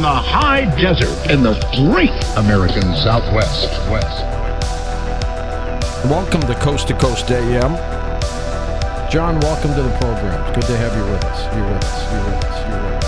from the high desert in the great American Southwest. West. Welcome to Coast to Coast AM. John, welcome to the program. It's good to have you with us. You're with us. You're with us. You're with us.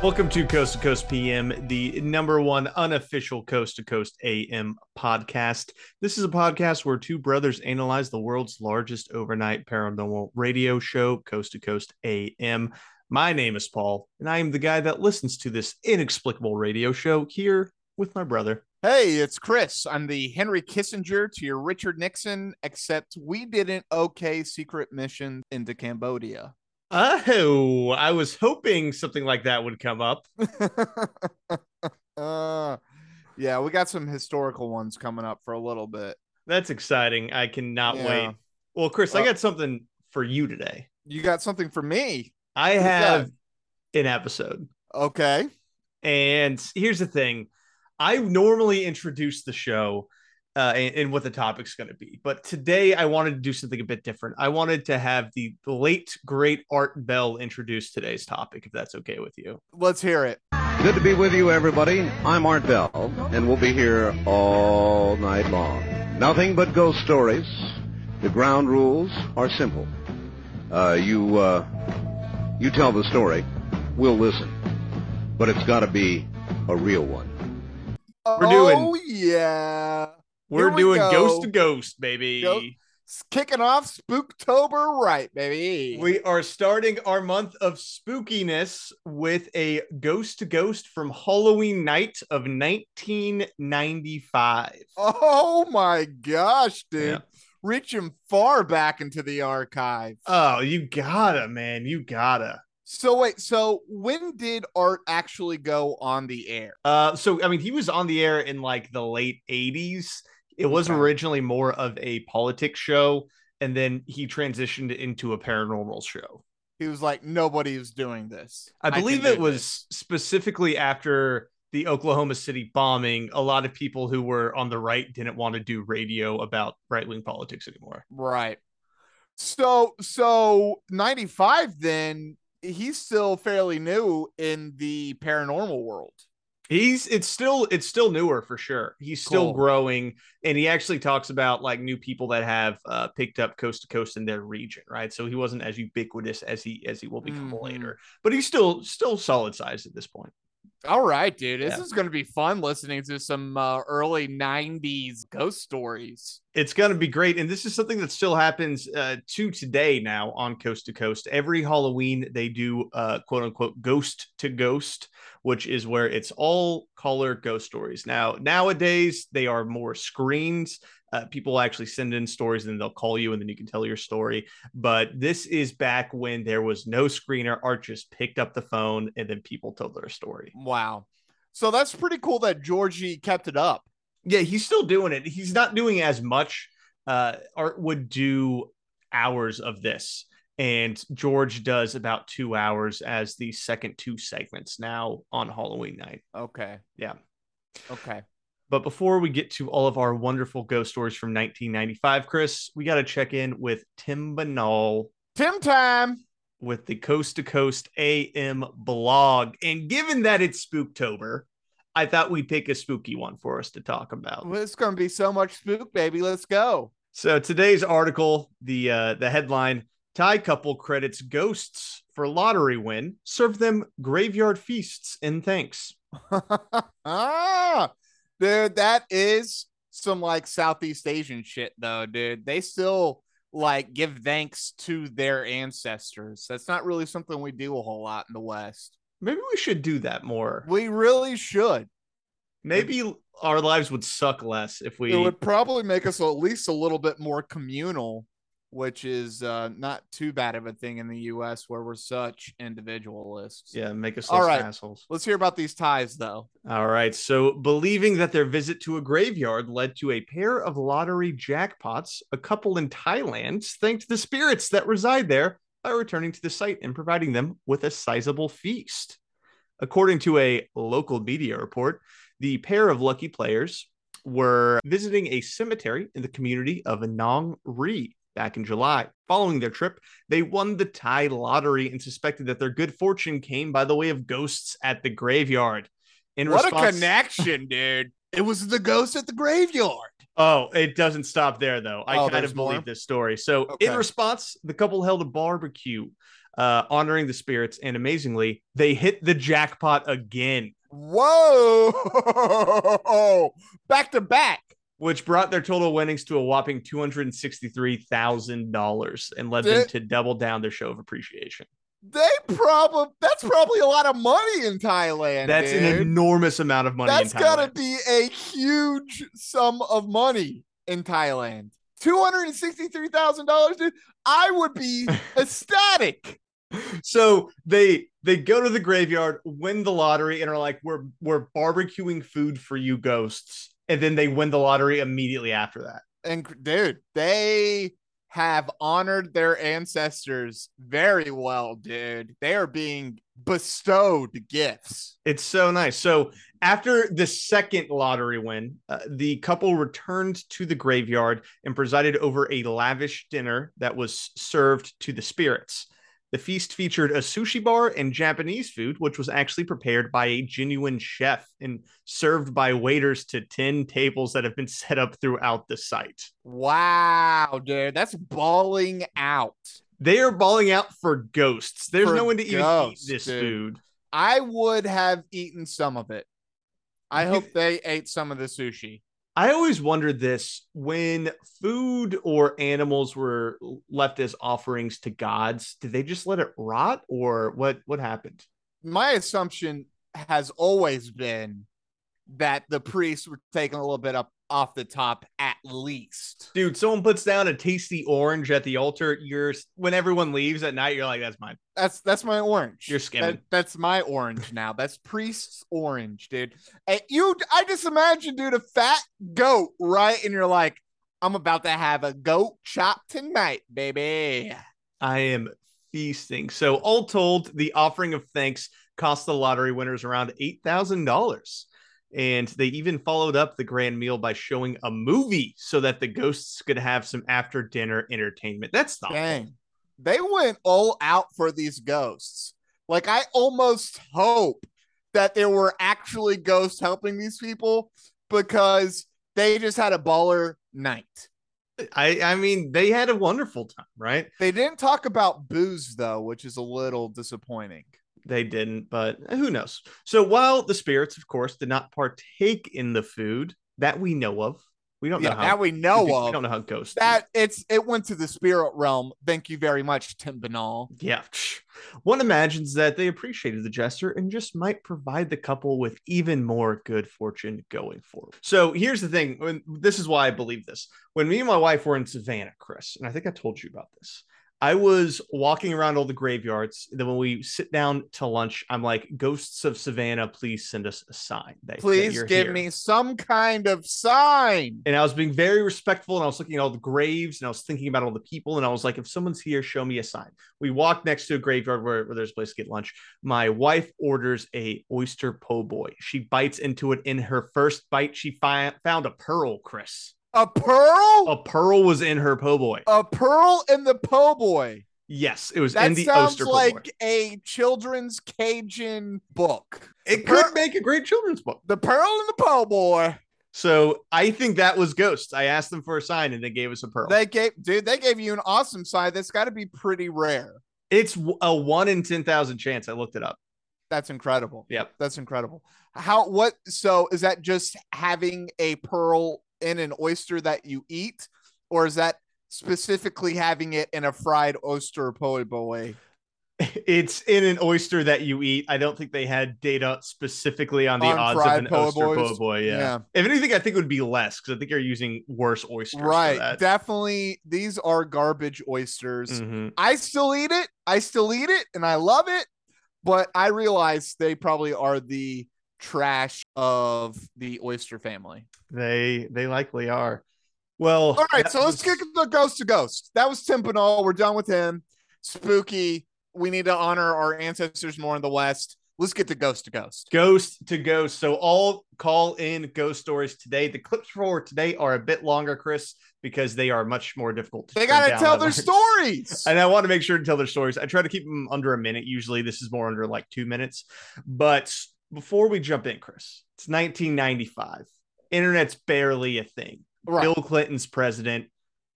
Welcome to Coast to Coast PM, the number one unofficial Coast to Coast AM podcast. This is a podcast where two brothers analyze the world's largest overnight paranormal radio show, Coast to Coast AM. My name is Paul, and I am the guy that listens to this inexplicable radio show here with my brother. Hey, it's Chris. I'm the Henry Kissinger to your Richard Nixon, except we didn't okay secret mission into Cambodia. Oh, I was hoping something like that would come up. uh, yeah, we got some historical ones coming up for a little bit. That's exciting. I cannot Yeah. wait. Well, Chris, I Uh, got something for you today. You got something for me? I What's have an episode. Okay. And here's the thing I normally introduce the show uh, and, and what the topic's going to be. But today I wanted to do something a bit different. I wanted to have the late, great Art Bell introduce today's topic, if that's okay with you. Let's hear it. Good to be with you, everybody. I'm Art Bell, and we'll be here all night long. Nothing but ghost stories. The ground rules are simple. Uh, you, uh, you tell the story, we'll listen. But it's got to be a real one. We're doing- Oh yeah. We're we doing go. Ghost to Ghost, baby. Go- kicking off Spooktober, right, baby? We are starting our month of spookiness with a ghost to ghost from Halloween night of 1995. oh my gosh, dude. Yeah. Reaching far back into the archive. Oh, you gotta, man. You gotta. So wait, so when did Art actually go on the air? Uh, so I mean, he was on the air in like the late 80s. It was Okay. originally more of a politics show, and then he transitioned into a paranormal show. He was like, nobody is doing this. I believe do it was this." specifically after the Oklahoma City bombing. A lot of people who were on the right didn't want to do radio about right wing politics anymore. right. So so 95 then he's still fairly new in the paranormal world. He's it's still it's still newer for sure. He's still Cool. growing, and he actually talks about like new people that have uh, picked up coast to coast in their region, right? So he wasn't as ubiquitous as he as he will become Mhm. later, but he's still still solid sized at this point. All right, dude. This Yeah. is going to be fun listening to some uh, early 90s ghost stories. It's going to be great. And this is something that still happens uh, to today now on Coast to Coast. Every Halloween, they do uh, quote unquote ghost to ghost, which is where it's all color ghost stories. Now, nowadays, they are more screens. Uh, people actually send in stories and they'll call you and then you can tell your story. But this is back when there was no screener. Art just picked up the phone and then people told their story. Wow. So that's pretty cool that Georgie kept it up. Yeah, he's still doing it. He's not doing as much. Uh, Art would do hours of this, and George does about two hours as the second two segments now on Halloween night. Okay. Yeah. Okay. But before we get to all of our wonderful ghost stories from 1995, Chris, we got to check in with Tim Binnall Tim time. with the Coast to Coast AM blog. And given that it's Spooktober, I thought we'd pick a spooky one for us to talk about. Well, it's going to be so much spook, baby. Let's go. So today's article, the uh, the headline: Thai couple credits ghosts for lottery win, serve them graveyard feasts in thanks. ah, dude, that is some like Southeast Asian shit, though, dude. They still like give thanks to their ancestors. That's not really something we do a whole lot in the West. Maybe we should do that more. We really should. Maybe our lives would suck less if we. It would probably make us at least a little bit more communal, which is uh, not too bad of a thing in the U.S. where we're such individualists. yeah, make us All right. assholes. Let's hear about these Thais, though. All right. So, believing that their visit to a graveyard led to a pair of lottery jackpots, a couple in Thailand thanked the spirits that reside there by returning to the site and providing them with a sizable feast. According to a local media report, the pair of lucky players were visiting a cemetery in the community of Nong Ri back in July. Following their trip, they won the Thai lottery and suspected that their good fortune came by the way of ghosts at the graveyard. In what response- a connection, dude. It was the ghost at the graveyard. Oh, it doesn't stop there though. I Oh, kind of believe more? this story. So, Okay. in response, the couple held a barbecue uh, honoring the spirits, and amazingly, they hit the jackpot again, Whoa. back to back. Which brought their total winnings to a whopping two hundred sixty-three thousand dollars and led them to double down their show of appreciation. They probably that's probably a lot of money in Thailand. That's dude. an enormous amount of money. That's in gotta be a huge sum of money in Thailand. Two hundred and sixty-three thousand dollars, dude. I would be ecstatic. so they they go to the graveyard, win the lottery, and are like, "We're we're barbecuing food for you ghosts," and then they win the lottery immediately after that. And dude, they have honored their ancestors very well, dude. They are being bestowed gifts. It's so nice. So after the second lottery win, uh, the couple returned to the graveyard and presided over a lavish dinner that was served to the spirits. The feast featured a sushi bar and Japanese food, which was actually prepared by a genuine chef and served by waiters to 10 tables that have been set up throughout the site. Wow, dude, that's balling out. They are balling out for ghosts. There's For no one to even eat this dude. food. I would have eaten some of it. I hope they ate some of the sushi. I always wondered this when food or animals were left as offerings to gods, did they just let it rot or what what happened? My assumption has always been that the priests were taking a little bit up off the top at least. Dude, someone puts down a tasty orange at the altar, you're when everyone leaves at night, you're like that's mine. That's that's my orange. You're skimming. That- that's my orange now. That's priest's orange, dude. And you, I just imagine, dude, a fat goat, right? And you're like, I'm about to have a goat chop tonight, baby. I am feasting. So all told, the offering of thanks cost the lottery winners around eight thousand dollars. And they even followed up the grand meal by showing a movie so that the ghosts could have some after dinner entertainment. That's thoughtful. Dang. They went all out for these ghosts. Like, I almost hope that there were actually ghosts helping these people because they just had a baller night. I I mean they had a wonderful time, right? They didn't talk about booze, though, which is a little disappointing. They didn't, but uh, who knows? So while the spirits, of course, did not partake in the food that we know of, we don't Yeah, know how that we know we, of. We don't know how ghosts that it's it went to the spirit realm. Thank you very much, Tim Binnall. Yeah. One imagines that they appreciated the gesture and just might provide the couple with even more good fortune going forward. So here's the thing. When, this is why I believe this. When me and my wife were in Savannah, Chris, and I think I told you about this. I was walking around all the graveyards. Then when we sit down to lunch, I'm like, "Ghosts of Savannah, please send us a sign. That, that Please you're give here." me some kind of sign. and I was being very respectful and I was looking at all the graves and I was thinking about all the people and I was like, if someone's here, show me a sign. We walked next to a graveyard where, where there's a place to get lunch. My wife orders a oyster po' boy. She bites into it. In her first bite, she fi- found a pearl, Chris. A pearl? A pearl was in her po' boy. A pearl in the po' boy. Yes, it was That in the sounds oyster po' like boy. a children's Cajun book. It could make a great children's book. The pearl and the po' boy. So I think that was ghosts. I asked them for a sign and they gave us a pearl. They gave dude, they gave you an awesome sign. That's got to be pretty rare. it's a one in 10,000 chance. I looked it up. That's incredible. Yep. That's incredible. How what so is that just having a pearl in an oyster that you eat or is that specifically having it in a fried oyster po' boy? It's in an oyster that you eat. I don't think they had data specifically on the On odds of an po' oyster po' boy. Yeah. Yeah. If anything, I think it would be less because I think you're using worse oysters. for Right. Definitely these are garbage oysters. Mhm. I still eat it. I still eat it and I love it, but I realize they probably are the trash of the oyster family. They they likely are. Well, All right, that so let's was- get the ghost to ghost. That was Tim Binnall. We're done with him. Spooky. We need to honor our ancestors more in the West. Let's get to ghost to ghost. Ghost to ghost. So all call in ghost stories today. The clips for today are a bit longer, Chris. because they are much more difficult. To They got to tell their large. stories. And I want to make sure to tell their stories. I try to keep them under a minute. Usually, this is more under like two minutes. But before we jump in, Chris, it's 1995. Internet's barely a thing. Right. Bill Clinton's president.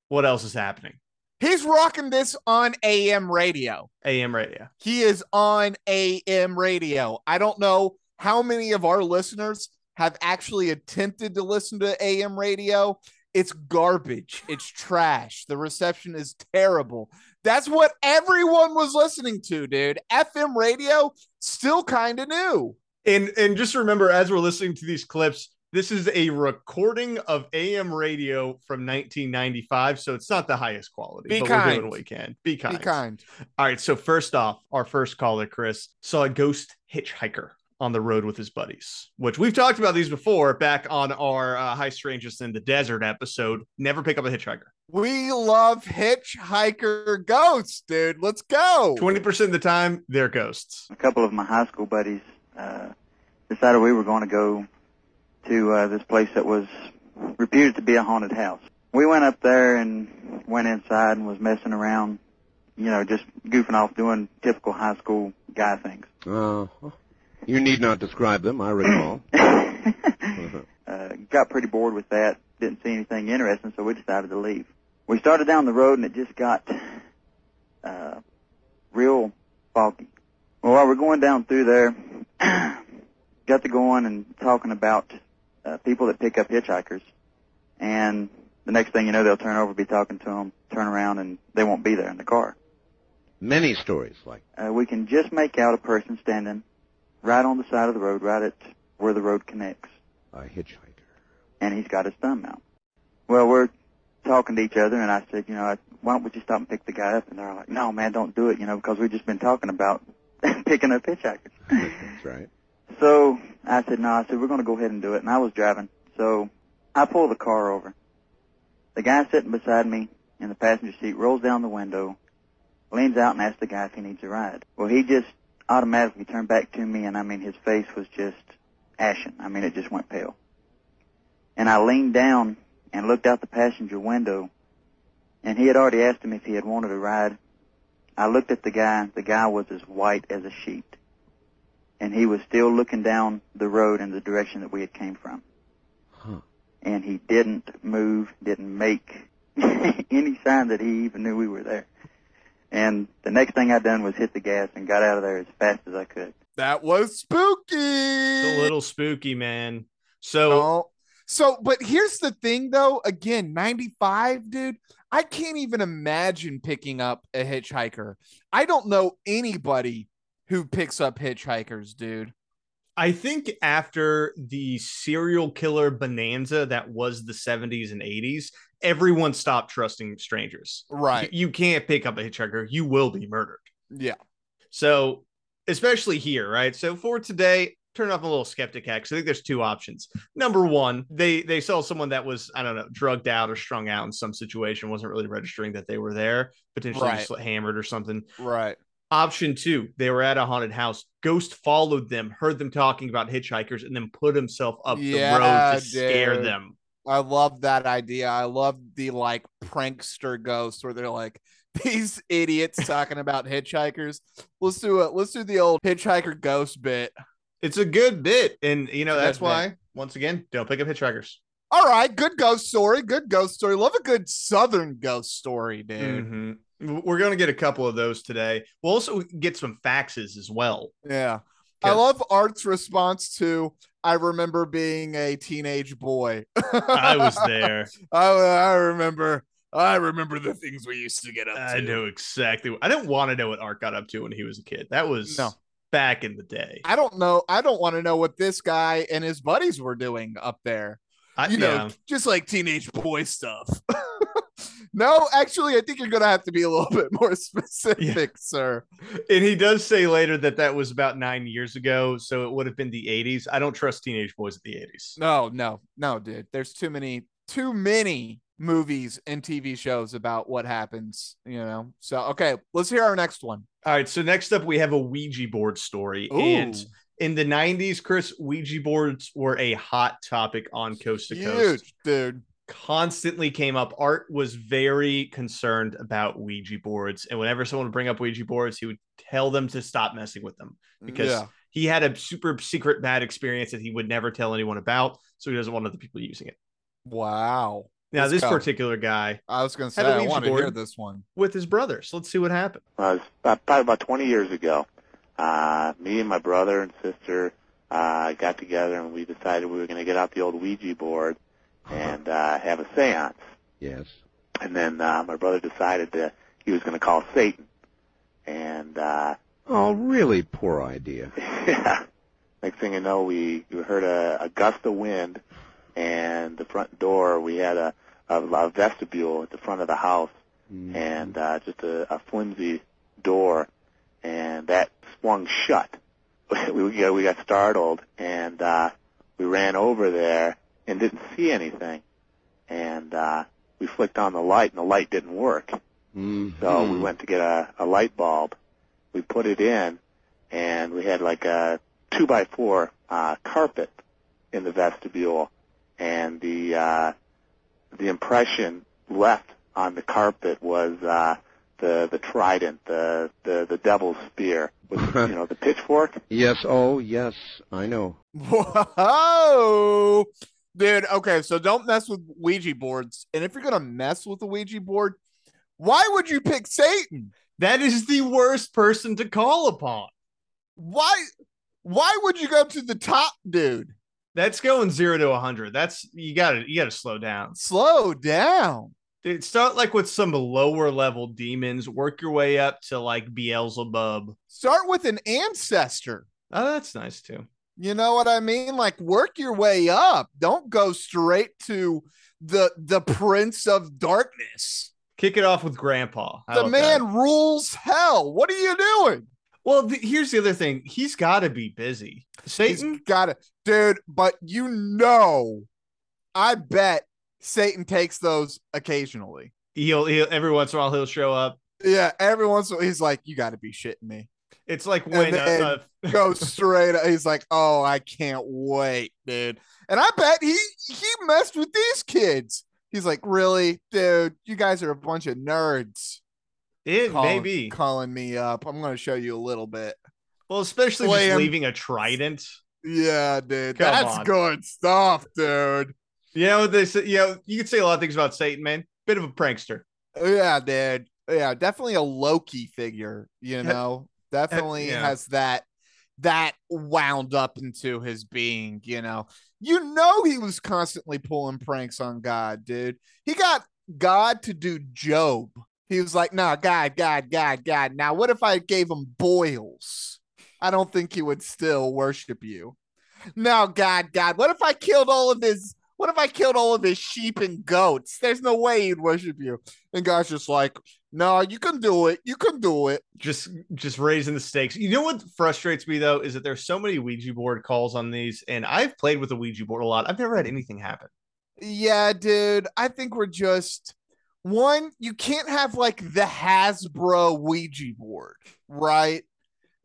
What else is happening? He's rocking this on AM radio. AM radio. He is on AM radio. I don't know how many of our listeners have actually attempted to listen to AM radio. It's garbage. It's trash. The reception is terrible. That's what everyone was listening to, dude. FM radio still kind of new. And and just remember, as we're listening to these clips, this is a recording of AM radio from 1995, so it's not the highest quality. Be but we're kind. doing what we can. Be kind. Be kind. All right. So first off, our first caller, Chris, saw a ghost hitchhiker on the road with his buddies, which we've talked about these before back on our uh, High Strangeness in the Desert episode. Never pick up a hitchhiker. We love hitchhiker ghosts, dude. Let's go. 20% of the time, they're ghosts. a couple of my high school buddies uh, decided we were going to go to uh, this place that was reputed to be a haunted house. We went up there and went inside and was messing around, you know, just goofing off, doing typical high school guy things. Uh, you need not describe them, I recall. uh, got pretty bored with that. Didn't see anything interesting, so we decided to leave. We started down the road, and it just got uh, real foggy. Well, while we're going down through there, got to going and talking about uh, people that pick up hitchhikers, and the next thing you know, they'll turn over, be talking to them, turn around, and they won't be there in the car. Many stories like Uh, we can just make out a person standing right on the side of the road, right at where the road connects a hitchhiker. and he's got his thumb out. Well, we're talking to each other, and I said, you know, I, why don't we just stop and pick the guy up? And they're like, no, man, don't do it, you know, because we've just been talking about picking up hitchhikers. That's right. so I said, no, I said, we're going to go ahead and do it. And I was driving. So I pull the car over. The guy sitting beside me in the passenger seat rolls down the window, leans out and asks the guy if he needs a ride. Well, he just automatically turned back to me, and I mean, his face was just ashen. I mean, it just went pale. And I leaned down and looked out the passenger window, and he had already asked him if he had wanted a ride. I looked at the guy. The guy was as white as a sheet and he was still looking down the road in the direction that we had came from. Huh. And he didn't move, didn't make any sign that he even knew we were there. And the next thing I done was hit the gas and got out of there as fast as I could. That was spooky. It's a little spooky, man. So No. So, but here's the thing though. Again, 95, dude. I can't even imagine picking up a hitchhiker. I don't know anybody who picks up hitchhikers, dude. I think after the serial killer bonanza that was the 70s and 80s, everyone stopped trusting strangers. Right. You can't pick up a hitchhiker, you will be murdered. Yeah. So, especially here, right? So for today, turn off a little skeptic hat 'cause I think there's two options. Number one, they they saw someone that was I don't know drugged out or strung out in some situation, wasn't really registering that they were there, potentially Right. just hammered or something. Right. Option two, they were at a haunted house. Ghost followed them, heard them talking about hitchhikers, and then put himself up Yeah, the road to scare them. I love that idea. I love the like prankster ghosts where they're like these idiots talking about hitchhikers. Let's do it. Let's do the old hitchhiker ghost bit. It's a good bit, and you know that's bit. why once again, don't pick up hitchhikers. All right, good ghost story. Good ghost story. Love a good southern ghost story, dude. Mhm. We're going to get a couple of those today. We'll also get some faxes as well. Yeah. I love Art's response to I remember being a teenage boy. I was there. I, I remember I remember the things we used to get up I to. know exactly. I didn't want to know what Art got up to when he was a kid. That was No. Back in the day. I don't know. I don't want to know what this guy and his buddies were doing up there. I, You know, yeah. just like teenage boy stuff. no, actually, I think you're gonna have to be a little bit more specific, sir. and he does say later that that was about nine years ago, so it would have been the '80s. I don't trust teenage boys at the '80s. No, no, no, dude. There's too many, too many movies and TV shows about what happens, you know. So okay, let's hear our next one. All right, so next up we have a Ouija board story, and in the '90s, Chris, Ouija boards were a hot topic on Coast to Coast. Huge, dude. constantly came up. Art was very concerned about Ouija boards, and whenever someone would bring up Ouija boards, he would tell them to stop messing with them because Yeah. he had a super secret bad experience that he would never tell anyone about, so he doesn't want other people using it. Wow. Now, Let's this go. particular guy I was gonna say I a I Ouija want to hear this one. with his brothers. Let's see what happened. Uh, was about, probably about 20 years ago. Uh, me and my brother and sister uh, got together and we decided we were going to get out the old Ouija board and uh, have a seance. Yes. And then uh, my brother decided that he was going to call Satan. And uh, Oh, really poor idea. yeah, next thing you know, we, we heard a, a gust of wind, and the front door. We had a, a, a vestibule at the front of the house, Mm. and uh, just a, a flimsy door, and that swung shut. we, we got we got startled, and uh, we ran over there and didn't see anything, and uh, we flicked on the light, and the light didn't work. Mhm. So we went to get a, a light bulb. We put it in, and we had like a two by four uh, carpet in the vestibule, and the uh, the impression left on the carpet was uh, the the trident, the the the devil's spear, with you know the pitchfork. Yes. Oh, yes. I know. Whoa, dude. Okay, so don't mess with Ouija boards. And if you're gonna mess with a Ouija board, why would you pick Satan? That is the worst person to call upon. Why? Why would you go to the top, dude? That's going zero to a hundred. That's you gotta you gotta slow down. Slow down. Dude, start like with some lower level demons, work your way up to like Beelzebub. Start with an ancestor. Oh, that's nice too. You know what I mean? Like work your way up. Don't go straight to the the prince of darkness. Kick it off with Grandpa. How the man that? rules hell. What are you doing? Well, th- here's the other thing. He's got to be busy. Satan. Got it, dude. But you know, I bet Satan takes those occasionally. He'll, he'll every once in a while he'll show up. Yeah, every once in a while, he's like, "You got to be shitting me." It's like when uh, uh, Go straight. He's like, "Oh, I can't wait, dude." And I bet he he messed with these kids. He's like, "Really, dude? You guys are a bunch of nerds." It calling, maybe. calling me up. I'm gonna show you a little bit. Well, especially Play just him. leaving a trident. Yeah, dude, Come that's on. good stuff, dude. You know they say. You know you could say a lot of things about Satan, man. Bit of a prankster. Yeah, dude. Yeah, definitely a Loki figure. You know, definitely yeah. has that that wound up into his being. You know, you know he was constantly pulling pranks on God, dude. He got God to do Job. He was like, "Nah, God, God, God, God. Now, what if I gave him boils? I don't think he would still worship you. No, God, God. What if I killed all of his? What if I killed all of his sheep and goats? There's no way he'd worship you." And God's just like, "No, you can do it. You can do it." Just just raising the stakes. You know what frustrates me though is that there's so many Ouija board calls on these, and I've played with the Ouija board a lot. I've never had anything happen. Yeah, dude. I think we're just one. You can't have like the Hasbro Ouija board, right?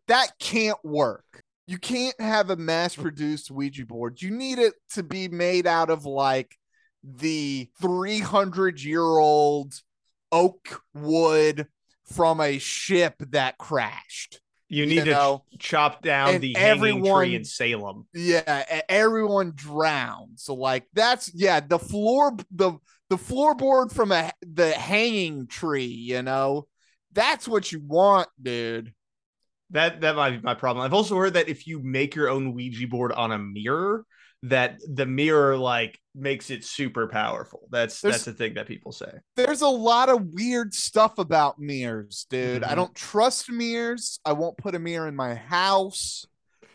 That can't work. You can't have a mass produced Ouija board. You need it to be made out of like the 300 year old oak wood from a ship that crashed. You You need to ch- chop down and the hanging everyone- tree in Salem. Yeah, everyone drowned. So like that's yeah, the floor the the floorboard from a the hanging tree, you know. That's what you want, dude. That that might be my problem. I've also heard that if you make your own Ouija board on a mirror, that the mirror like makes it super powerful. That's There's- that's the thing that people say. There's a lot of weird stuff about mirrors, dude. I Mhm. don't trust mirrors. I won't put a mirror in my house.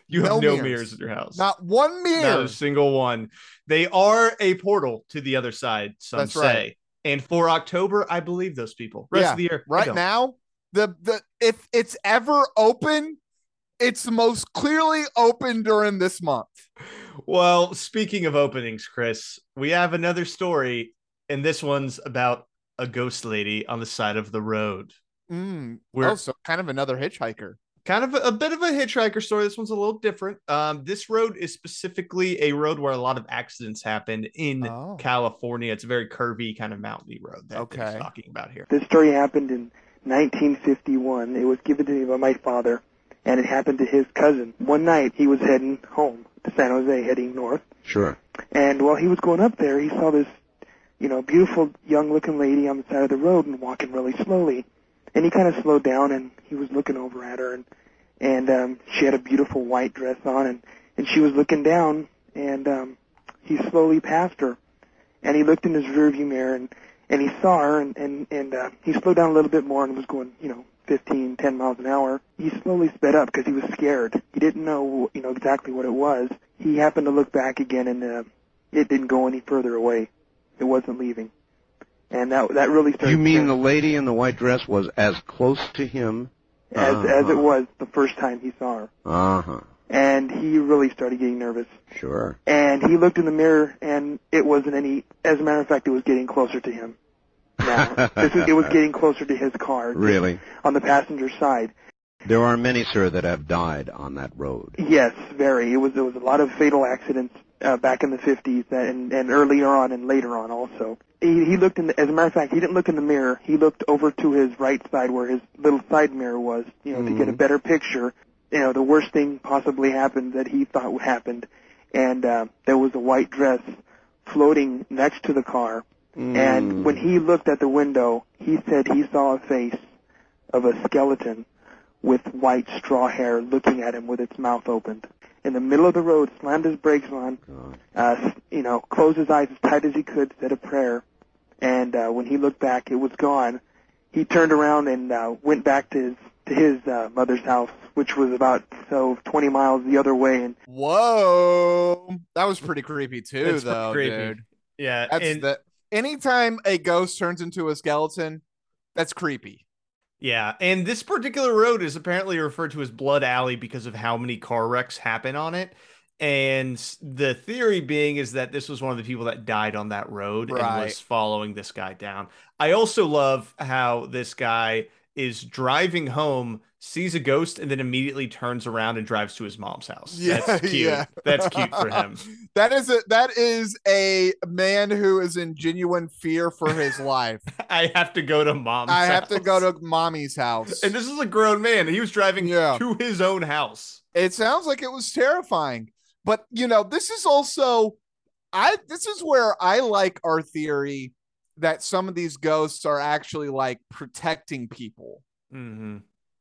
You have No no mirrors. mirrors in your house. Not one Not mirror. a single one. They are a portal to the other side, some That's say. right. And for October, I believe those people. Rest Yeah, of the year, right now, the the if it's ever open, it's most clearly open during this month. Well, speaking of openings, Chris, we have another story, and this one's about a ghost lady on the side of the road. Mm. We're- Oh, so kind of another hitchhiker. Kind of a, a bit of a hitchhiker story. This one's a little different. Um, this road is specifically a road where a lot of accidents happen in Oh. California. It's a very curvy kind of mountainy road that Okay. he's talking about here. This story happened in 1951. It was given to me by my father, and it happened to his cousin. One night, he was heading home to San Jose, heading north, Sure. and while he was going up there, he saw this, you know, beautiful young-looking lady on the side of the road and walking really slowly. And he kind of slowed down, and he was looking over at her, and and um, she had a beautiful white dress on, and and she was looking down, and um, he slowly passed her, and he looked in his rearview mirror, and and he saw her, and and and uh, he slowed down a little bit more, and was going, you know, 15, 10 miles an hour. He slowly sped up because he was scared. He didn't know, you know, exactly what it was. He happened to look back again, and uh, it didn't go any further away. It wasn't leaving, and that that really started. You mean the lady in the white dress was as close to him? as as it Uh-huh. was the first time he saw her, Uh huh. and he really started getting nervous. Sure. And he looked in the mirror, and it wasn't any. As a matter of fact, it was getting closer to him. Now, this is, it was getting closer to his car. Really? On the passenger side. There are many, sir, that have died on that road. Yes, very. It was there was a lot of fatal accidents uh, back in the 50s and and earlier on and later on also. He, he looked in. The, as a matter of fact, he didn't look in the mirror. He looked over to his right side where his little side mirror was, you know, to get a Mhm. better picture. You know, the worst thing possibly happened that he thought happened, and uh, there was a white dress floating next to the car. Mm. And when he looked at the window, he said he saw a face of a skeleton with white straw hair looking at him with its mouth opened. In the middle of the road, slammed his brakes on, uh, you know, closed his eyes as tight as he could, said a prayer, and uh, when he looked back, it was gone. He turned around and uh, went back to his to his uh, mother's house, which was about so 20 miles the other way, and Whoa, that was pretty creepy too, It's though, creepy. dude. Yeah, That's and the anytime a ghost turns into a skeleton, that's creepy. Yeah, and this particular road is apparently referred to as Blood Alley because of how many car wrecks happen on it. And the theory being is that this was one of the people that died on that road and was following this guy down. I also love how this guy is driving home, sees a ghost, and then immediately turns around and drives to his mom's house. That's cute. yeah. That's cute for him. That is a that is a man who is in genuine fear for his life. I have to go to mom's I have to go to mommy's house. And this is a grown man. He was driving Yeah. to his own house. It sounds like it was terrifying. But you know, this is also I this is where I like our theory that some of these ghosts are actually like protecting people Mm-hmm.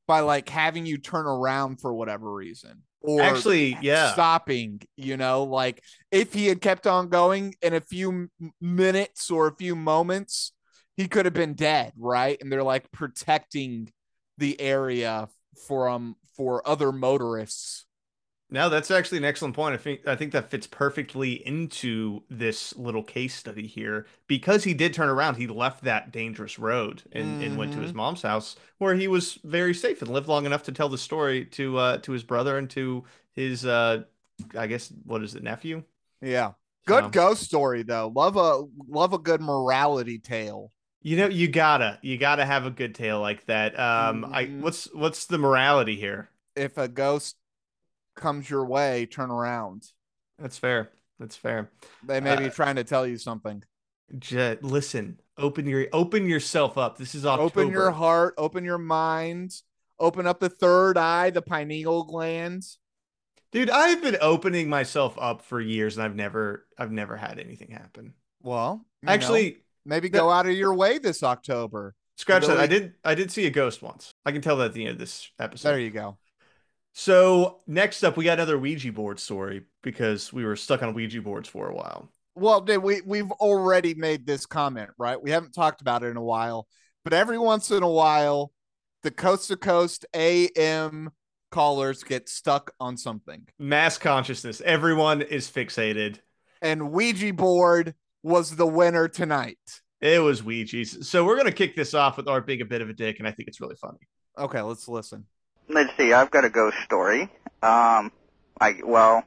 By like having you turn around for whatever reason. Or Actually, yeah. stopping, you know, like if he had kept on going in a few minutes or a few moments, he could have been dead, right? And they're like protecting the area from um, for other motorists. No, that's actually an excellent point. I think I think that fits perfectly into this little case study here because he did turn around. He left that dangerous road and, and went to his mom's house where he was very safe and lived long enough to tell the story to uh to his brother and to his uh I guess what is it nephew? Yeah. Good So- ghost story though. Love a love a good morality tale. You know, you gotta you gotta have a good tale like that. Um, I Mhm. what's what's the morality here? If a ghost comes your way, turn around. That's fair. That's fair. They may be Uh, trying to tell you something. J- listen, open your open yourself up. This is October. Open your heart, open your mind, open up the third eye, the pineal glands. Dude, I've been opening myself up for years and I've never I've never had anything happen. Well, you know, Actually, maybe go out of your way this October. scratch that. I did I did see a ghost once. I can tell that at the end of this episode. There you go. So next up we got another Ouija board story because we were stuck on Ouija boards for a while. Well, dude, we we've already made this comment, right? We haven't talked about it in a while, but every once in a while, the coast to coast AM callers get stuck on something, Mass consciousness. Everyone is fixated. and Ouija board was the winner tonight. It was Ouija's. So we're gonna kick this off with Art being a bit of a dick, and I think it's really funny. Okay, let's listen. Let's see. I've got a ghost story. Um, I well,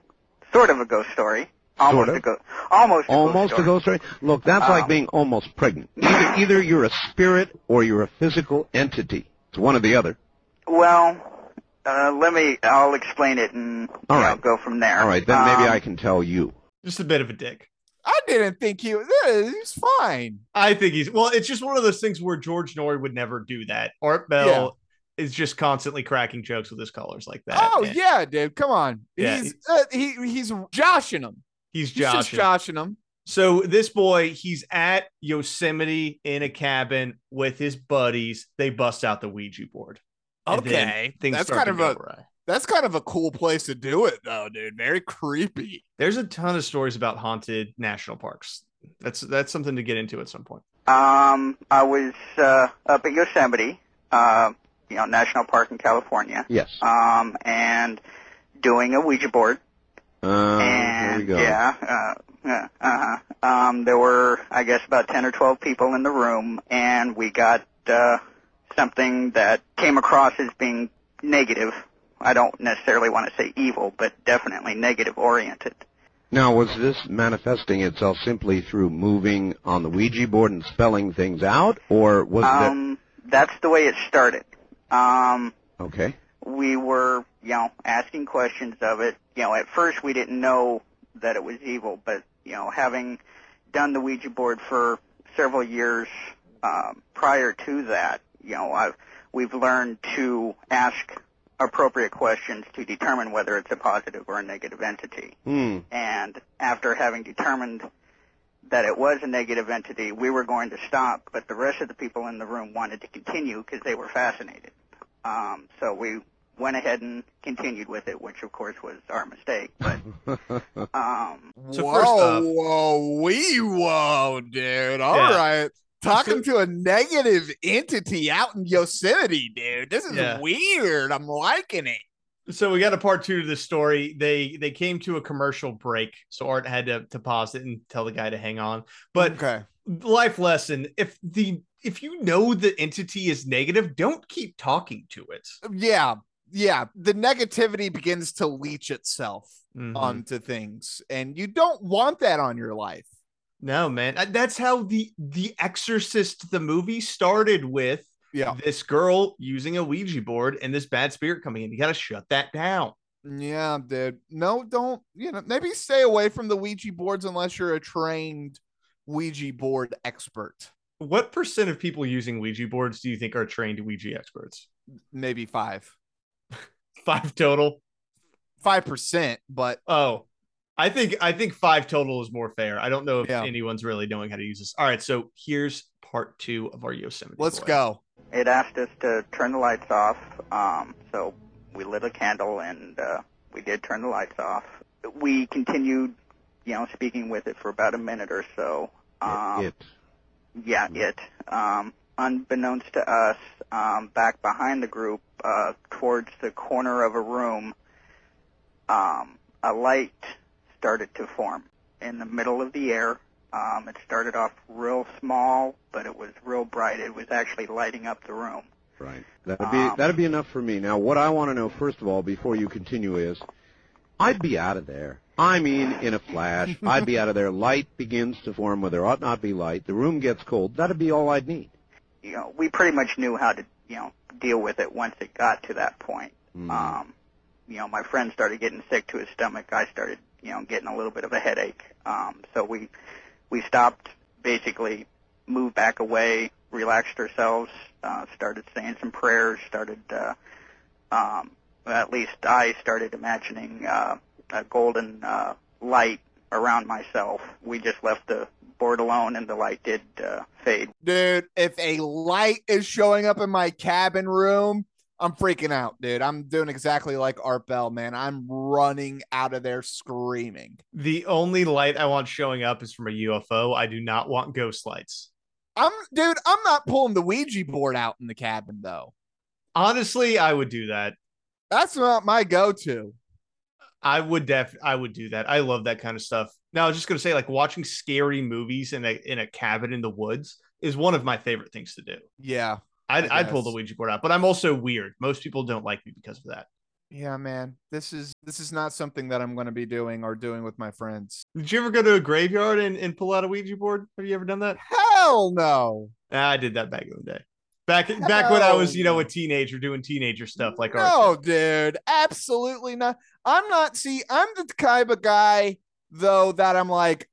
sort of a ghost story. Almost Sort of? a ghost. Almost. Almost a a ghost. ghost story. Look, that's like Um, being almost pregnant. Either, either you're a spirit or you're a physical entity. It's one or the other. Well, Uh, let me. I'll explain it and All right. know, go from there. All right, then maybe Um, I can tell you. Just a bit of a dick. I didn't think he was. yeah, He's fine. I think he's well. It's just one of those things where George Noory would never do that. Art Bell is just constantly cracking jokes with his colors like that. oh and yeah, dude. Come on. Yeah, he's uh, he he's joshing him. he's He's just joshing. joshing him. So this boy, he's at Yosemite in a cabin with his buddies. They bust out the Ouija board. Okay, things that's kind of a awry. that's kind of a cool place to do it, though, dude. Very creepy. There's a ton of stories about haunted national parks. That's that's something to get into at some point. Um, I was uh, up at Yosemite, uh, you know, national park in California, Yes. um, and doing a Ouija board. Uh, and we go. yeah, uh, uh, uh-huh. Um, there were, I guess, about ten or twelve people in the room, and we got uh, something that came across as being negative. I don't necessarily want to say evil, but definitely negative oriented. Now, was this manifesting itself simply through moving on the Ouija board and spelling things out, or was Um, that's the way it started. Um, okay? we were, you know, asking questions of it. You know, at first we didn't know that it was evil, but you know, having done the Ouija board for several years um, prior to that, you know, I've we've learned to ask appropriate questions to determine whether it's a positive or a negative entity. Hmm. And after having determined that it was a negative entity, we were going to stop, but the rest of the people in the room wanted to continue because they were fascinated. Um, so we went ahead and continued with it, which of course was our mistake. But um, So whoa, first off- whoa, wee, whoa, dude. All right, Yeah. Talking to a negative entity out in Yosemite, dude. This is Yeah. weird. I'm liking it. So we got a part two to the story. They they came to a commercial break, so Art had to, to pause it and tell the guy to hang on. But okay. life lesson: if the if you know the entity is negative, don't keep talking to it. Yeah. Yeah. The negativity begins to leach itself Mhm. onto things. And you don't want that on your life. No, man. Uh, That's how the the Exorcist the movie started with Yeah. this girl using a Ouija board and this bad spirit coming in. You got to shut that down. Yeah, dude. No, don't, you know, maybe stay away from the Ouija boards unless you're a trained Ouija board expert. What percent of people using Ouija boards do you think are trained Ouija experts? Maybe five. Five total. Five percent, but Oh, I think I think five total is more fair. I don't know if Yeah. anyone's really knowing how to use this. All right, so here's part two of our Yosemite. let's boy. go. It asked us to turn the lights off. Um, so we lit a candle and uh, we did turn the lights off. We continued, you know, speaking with it for about a minute or so. Um, it. Yeah, it. Um, unbeknownst to us, um, back behind the group, uh, towards the corner of a room, um, a light started to form in the middle of the air. Um, it started off real small, but it was real bright. It was actually lighting up the room. Right. That'd be Um, that'd be enough for me. Now, what I want to know first of all, before you continue, is I'd be out of there. I mean, in a flash, I'd be out of there. Light begins to form where there ought not be light. The room gets cold. That'd be all I'd need. You know, we pretty much knew how to, you know, deal with it once it got to that point. Mm. Um, you know, my friend started getting sick to his stomach. I started, you know, getting a little bit of a headache. Um, so we we stopped, basically moved back away, relaxed ourselves, uh, started saying some prayers, started, uh, um, at least I started imagining uh, a golden uh, light around myself. We just left the board alone, and the light did uh, fade. Dude, if a light is showing up in my cabin room, I'm freaking out, dude. I'm doing exactly like Art Bell, man. I'm running out of there screaming. The only light I want showing up is from a UFO. I do not want ghost lights. I'm dude, I'm not pulling the Ouija board out in the cabin though. Honestly, I would do that. That's not my go-to. I would def I would do that. I love that kind of stuff. Now I was just gonna say, like watching scary movies in a in a cabin in the woods is one of my favorite things to do. Yeah. I'd, I I'd pull the. Ouija board out, but I'm also weird. Most people don't like me because of that. Yeah, man. This is this is not something that I'm going to be doing or doing with my friends. Did you ever go to a graveyard and, and pull out a Ouija board? Have you ever done that? Hell no. I did that back in the day. Back back when I was, you know, a teenager doing teenager stuff like no, dude, absolutely not. I'm not. See, I'm the type of guy though that I'm like,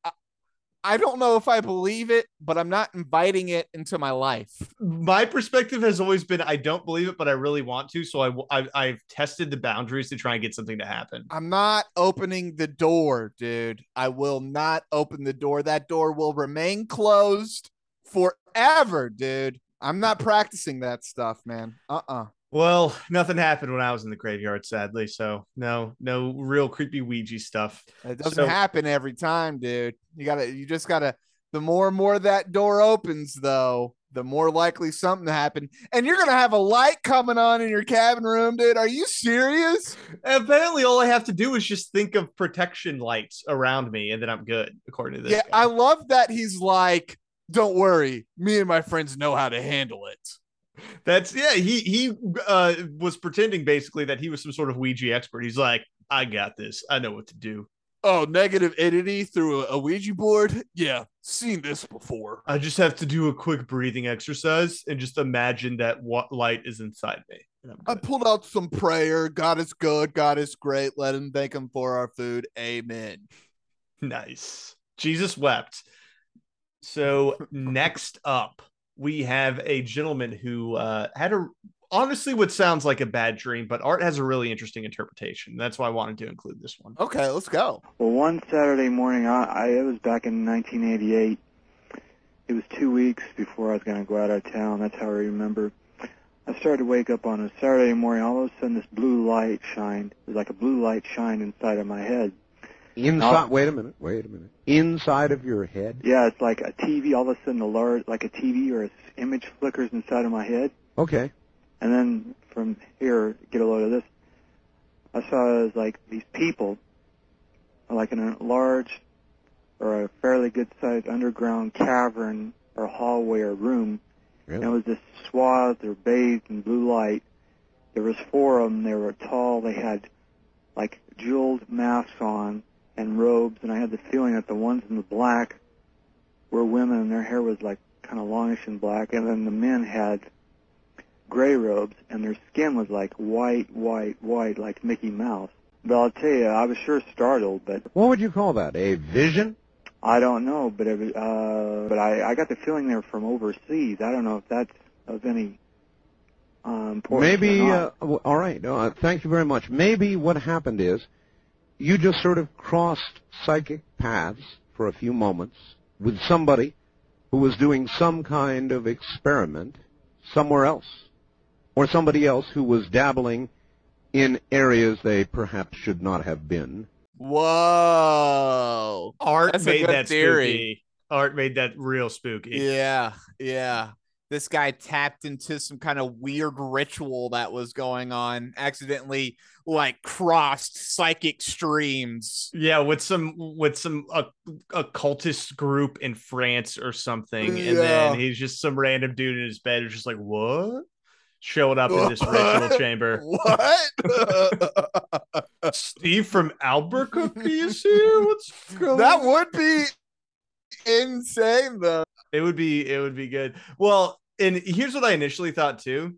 I, don't know if I believe it, but I'm not inviting it into my life. My perspective has always been I don't believe it, but I really want to. So I, I I've tested the boundaries to try and get something to happen. I'm not opening the door, dude. I will not open the door. That door will remain closed forever, dude. I'm not practicing that stuff, man. Uh-uh. Well, nothing happened when I was in the graveyard, sadly. So no, no real creepy Ouija stuff. It doesn't So- happen every time, dude. You gotta, you just gotta. The more and more that door opens, though, the more likely something to happen. And you're gonna have a light coming on in your cabin room, dude. Are you serious? Apparently, all I have to do is just think of protection lights around me, and then I'm good, according to this. yeah, guy. I love that he's like, "Don't worry, me and my friends know how to handle it." That's yeah. He he uh was pretending basically that he was some sort of Ouija expert. He's like, I got this. I know what to do. Oh, negative entity through a, a Ouija board? Yeah, seen this before. I just have to do a quick breathing exercise and just imagine that what light is inside me. I pulled out some prayer. God is good. God is great. Let him thank him for our food. Amen. Nice. Jesus wept. So next up, we have a gentleman who uh, had a honestly what sounds like a bad dream, but Art has a really interesting interpretation. That's why I wanted to include this one. Okay, let's go. Well, one Saturday morning, I, I it was back in 1988. It was two weeks before I was going to go out of town. That's how I remember. I started to wake up on a Saturday morning. All of a sudden, this blue light shined. It was like a blue light shined inside of my head. Inside. Wait a minute. Wait a minute. Inside of your head. Yeah, it's like a TV. All of a sudden, a large, like a TV or a s- image flickers inside of my head. Okay. And then from here, get a load of this. I saw it was like these people, like in a large or a fairly good-sized underground cavern or hallway or room. And it was just swathed They're bathed in blue light. There was four of them. They were tall. They had like jeweled masks on and robes. And I had the feeling that the ones in the black were women, and their hair was like kind of longish and black. And then the men had gray robes, and their skin was like white, white, white, like Mickey Mouse. But I'll tell you, I was sure startled, but What would you call that? A vision? I don't know. But it was, uh, but I, I got the feeling they were from overseas. I don't know if that's of any uh, importance. Maybe. Uh, all right. Uh, thank you very much. Maybe what happened is you just sort of crossed psychic paths for a few moments with somebody who was doing some kind of experiment somewhere else, or somebody else who was dabbling in areas they perhaps should not have been. Whoa. Art That's made that theory. spooky. Art made that real spooky. Yeah, yeah. This guy tapped into some kind of weird ritual that was going on, accidentally like crossed psychic streams. Yeah, with some with some uh, occultist group in France or something, and then he's just some random dude in his bed who's just like, "What?" Showing up in this ritual chamber. What? Steve from Albuquerque is here. What's going? that would be insane though. It would be it would be good. Well, and here's what I initially thought too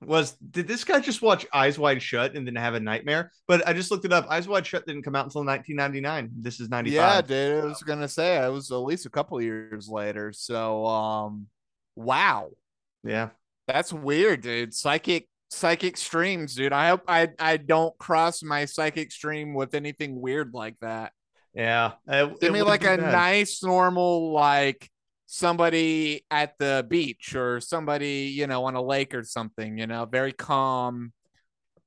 was did this guy just watch Eyes Wide Shut and then have a nightmare? But I just looked it up. Eyes Wide Shut didn't come out until 1999. This is 95. Yeah, dude. I was gonna say it was at least a couple years later. So um wow. Yeah. That's weird, dude. Psychic psychic streams, dude. I hope I I don't cross my psychic stream with anything weird like that. Yeah. It- Give me like a bad. nice normal like somebody at the beach or somebody, you know, on a lake or something, you know, very calm.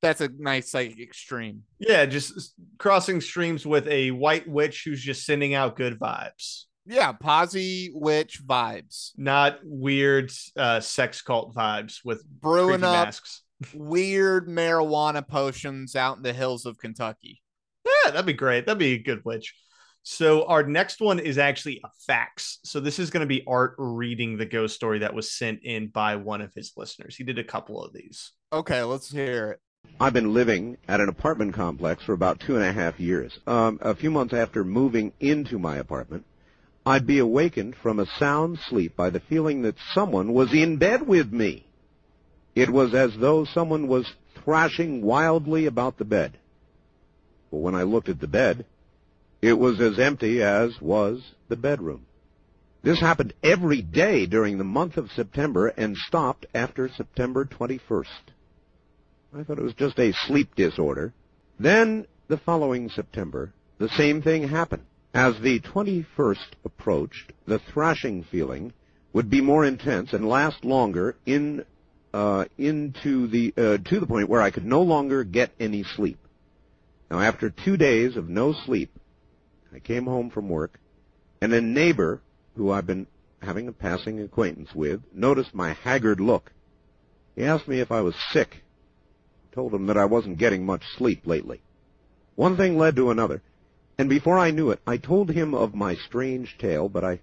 That's a nice like extreme Yeah, just crossing streams with a white witch who's just sending out good vibes. Yeah, posy witch vibes. Not weird uh, sex cult vibes with Brewing creepy up masks. weird marijuana potions out in the hills of Kentucky. Yeah, that'd be great. That'd be a good witch. So our next one is actually a fax. So this is going to be Art reading the ghost story that was sent in by one of his listeners. He did a couple of these. Okay, let's hear it. I've been living at an apartment complex for about two and a half years. Um, a few months after moving into my apartment, I'd be awakened from a sound sleep by the feeling that someone was in bed with me. It was as though someone was thrashing wildly about the bed. But when I looked at the bed, it was as empty as was the bedroom. This happened every day during the month of September and stopped after September 21st. I thought it was just a sleep disorder. Then, the following September, the same thing happened. As the 21st approached, the thrashing feeling would be more intense and last longer in uh, into the uh, to the point where I could no longer get any sleep. Now, after two days of no sleep, I came home from work, and a neighbor who I've been having a passing acquaintance with noticed my haggard look. He asked me if I was sick. I told him that I wasn't getting much sleep lately. One thing led to another, and before I knew it, I told him of my strange tale, but I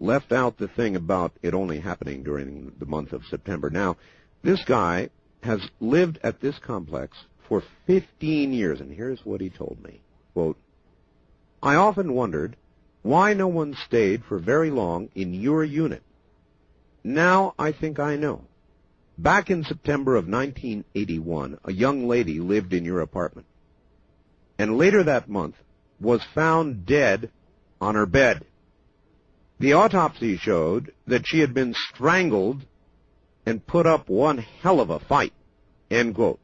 left out the thing about it only happening during the month of September. Now, this guy has lived at this complex for 15 years, and here's what he told me. Quote, I often wondered why no one stayed for very long in your unit. Now I think I know. Back in September of 1981, a young lady lived in your apartment. And later that month was found dead on her bed. The autopsy showed that she had been strangled and put up one hell of a fight. End quote.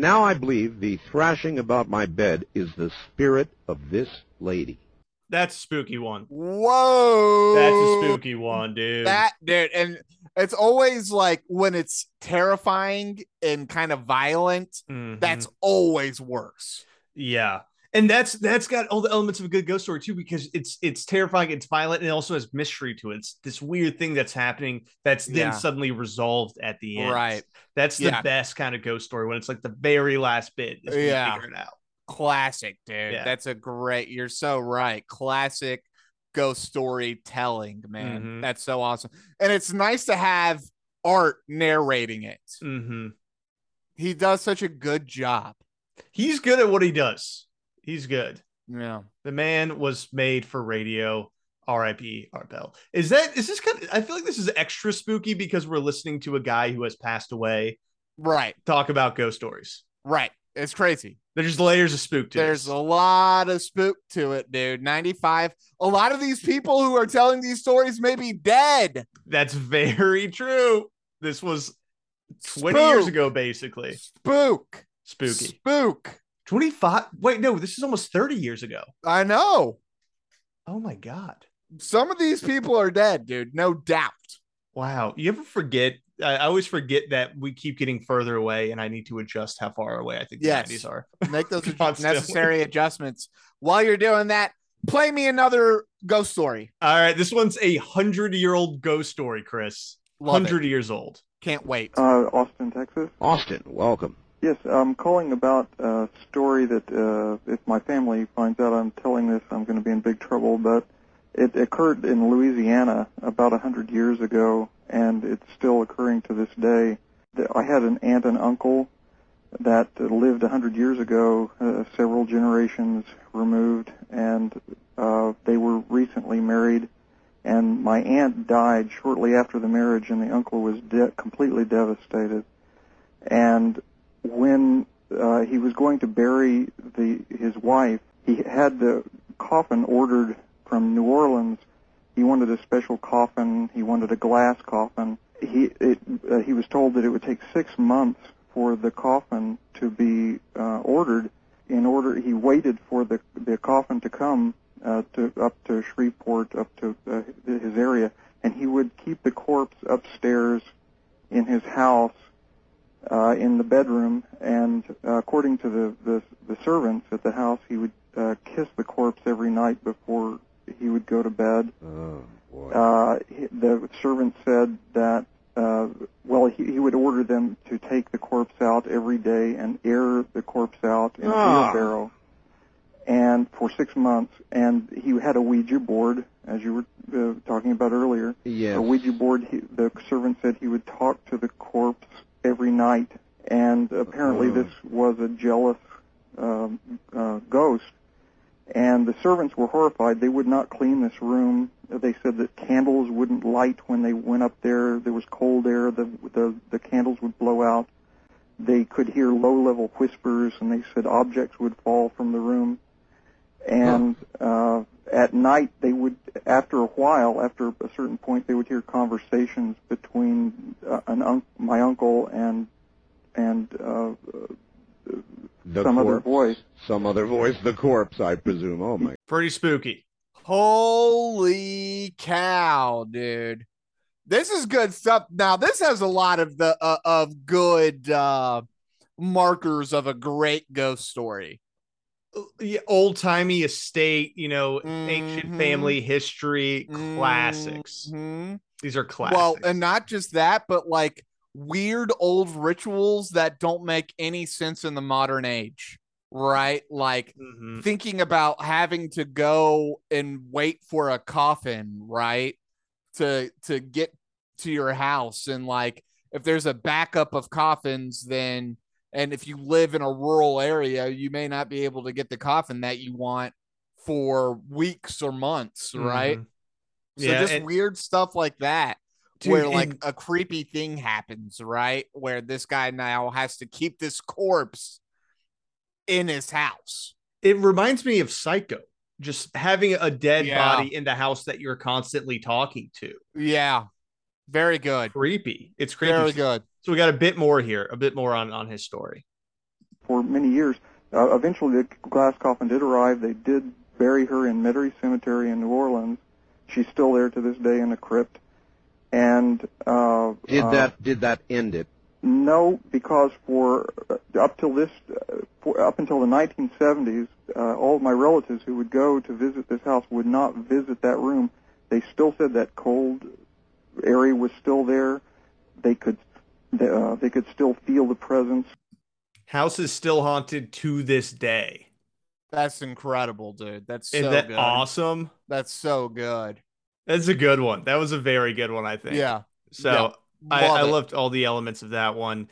Now I believe the thrashing about my bed is the spirit of this lady. That's a spooky one. Whoa. That's a spooky one, dude. That dude, and it's always like when it's terrifying and kind of violent, Mhm. that's always worse. yeah. And that's that's got all the elements of a good ghost story too, because it's it's terrifying, it's violent, and it also has mystery to it. It's this weird thing that's happening that's then Yeah. suddenly resolved at the end. Right. That's the Yeah. best kind of ghost story when it's like the very last bit is when you Yeah. figure it out. Classic, dude. Yeah. That's a great. You're so right. Classic ghost storytelling, man. Mhm. That's so awesome. And it's nice to have Art narrating it. mm-hmm. He does such a good job. He's good at what he does. He's good. Yeah. The man was made for radio. R.I.P. Art Bell. Is that is this kind of, I feel like this is extra spooky because we're listening to a guy who has passed away Right. talk about ghost stories. Right. It's crazy. There's layers of spook to it. There's this. a lot of spook to it, dude. 95. A lot of these people who are telling these stories may be dead. That's very true. This was 20 years ago, basically. Spook. Spooky. Spook. 25. Wait, no, this is almost 30 years ago. I know. Oh my God. Some of these people are dead, dude. No doubt. Wow. You ever forget? I I always forget that we keep getting further away and I need to adjust how far away I think the Yes. 90s are. Make those Constantly. necessary adjustments. While you're doing that, play me another ghost story. All right. This one's a 100 year old ghost story, Chris. Love 100 it. years old. Can't wait. Uh, Austin, Texas. Austin, welcome. Yes, I'm calling about a story that uh, if my family finds out I'm telling this, I'm going to be in big trouble. But it occurred in Louisiana about hundred years ago, and it's still occurring to this day. I had an aunt and uncle that lived hundred years ago, uh, several generations removed, and uh, they were recently married. And my aunt died shortly after the marriage, and the uncle was de- completely devastated. And when uh, he was going to bury the his wife, he had the coffin ordered from New Orleans. He wanted a special coffin. He wanted a glass coffin. He it, uh, he was told that it would take six months for the coffin to be uh, ordered. In order, he waited for the the coffin to come uh, to up to Shreveport, up to uh, his area, and he would keep the corpse upstairs in his house uh, in the bedroom, and uh, according to the, the the servants at the house, he would uh, kiss the corpse every night before he would go to bed. Oh, boy. Uh, he- the servant said that uh, well, he, he would order them to take the corpse out every day and air the corpse out in a Ah. wheelbarrow, and for six months. And he had a Ouija board, as you were uh, talking about earlier yes. a Ouija board. He, the servant said he would talk to the corpse every night, and apparently Oh. this was a jealous um, uh, ghost. And the servants were horrified. They would not clean this room. They said that candles wouldn't light when they went up there. There was cold air. The the, the candles would blow out. They could hear low-level whispers, and they said objects would fall from the room. And uh, at night, they would, after a while, after a certain point, they would hear conversations between uh, an un- my uncle and and uh, The some other voice. Some other voice. The corpse, I presume. Oh my. Pretty spooky. Holy cow, dude. This is good stuff. Now, this has a lot of the uh, of good uh markers of a great ghost story. Old timey estate, you know, ancient Mhm. family history, classics. Mhm. These are classics. Well, and not just that, but like weird old rituals that don't make any sense in the modern age, right? Like Mhm. thinking about having to go and wait for a coffin, right? To to get to your house and like if there's a backup of coffins then and if you live in a rural area, you may not be able to get the coffin that you want for weeks or months, right? Mhm. So Yeah, just and- weird stuff like that. Dude, where like and- a creepy thing happens, right? Where this guy now has to keep this corpse in his house. it reminds me of Psycho, just having a dead Yeah. body in the house that you're constantly talking to. Yeah. Very good. Creepy. It's creepy. Very good. So we got a bit more here, a bit more on on his story. for many years. Uh, eventually, the glass coffin did arrive. They did bury her in Metairie Cemetery in New Orleans. She's still there to this day in a crypt. And uh, Did uh, that did that end it? No, because for uh, up till this, uh, for, up until the 1970s, uh, all of my relatives who would go to visit this house would not visit that room. They still said that cold area was still there. They could, they, uh, they could still feel the presence. House is still haunted to this day. That's incredible, dude. That's so Isn't that good. awesome? That's so good. That's a good one. That was a very good one, I think. Yeah. So Yeah. I, Love I it. loved all the elements of that one.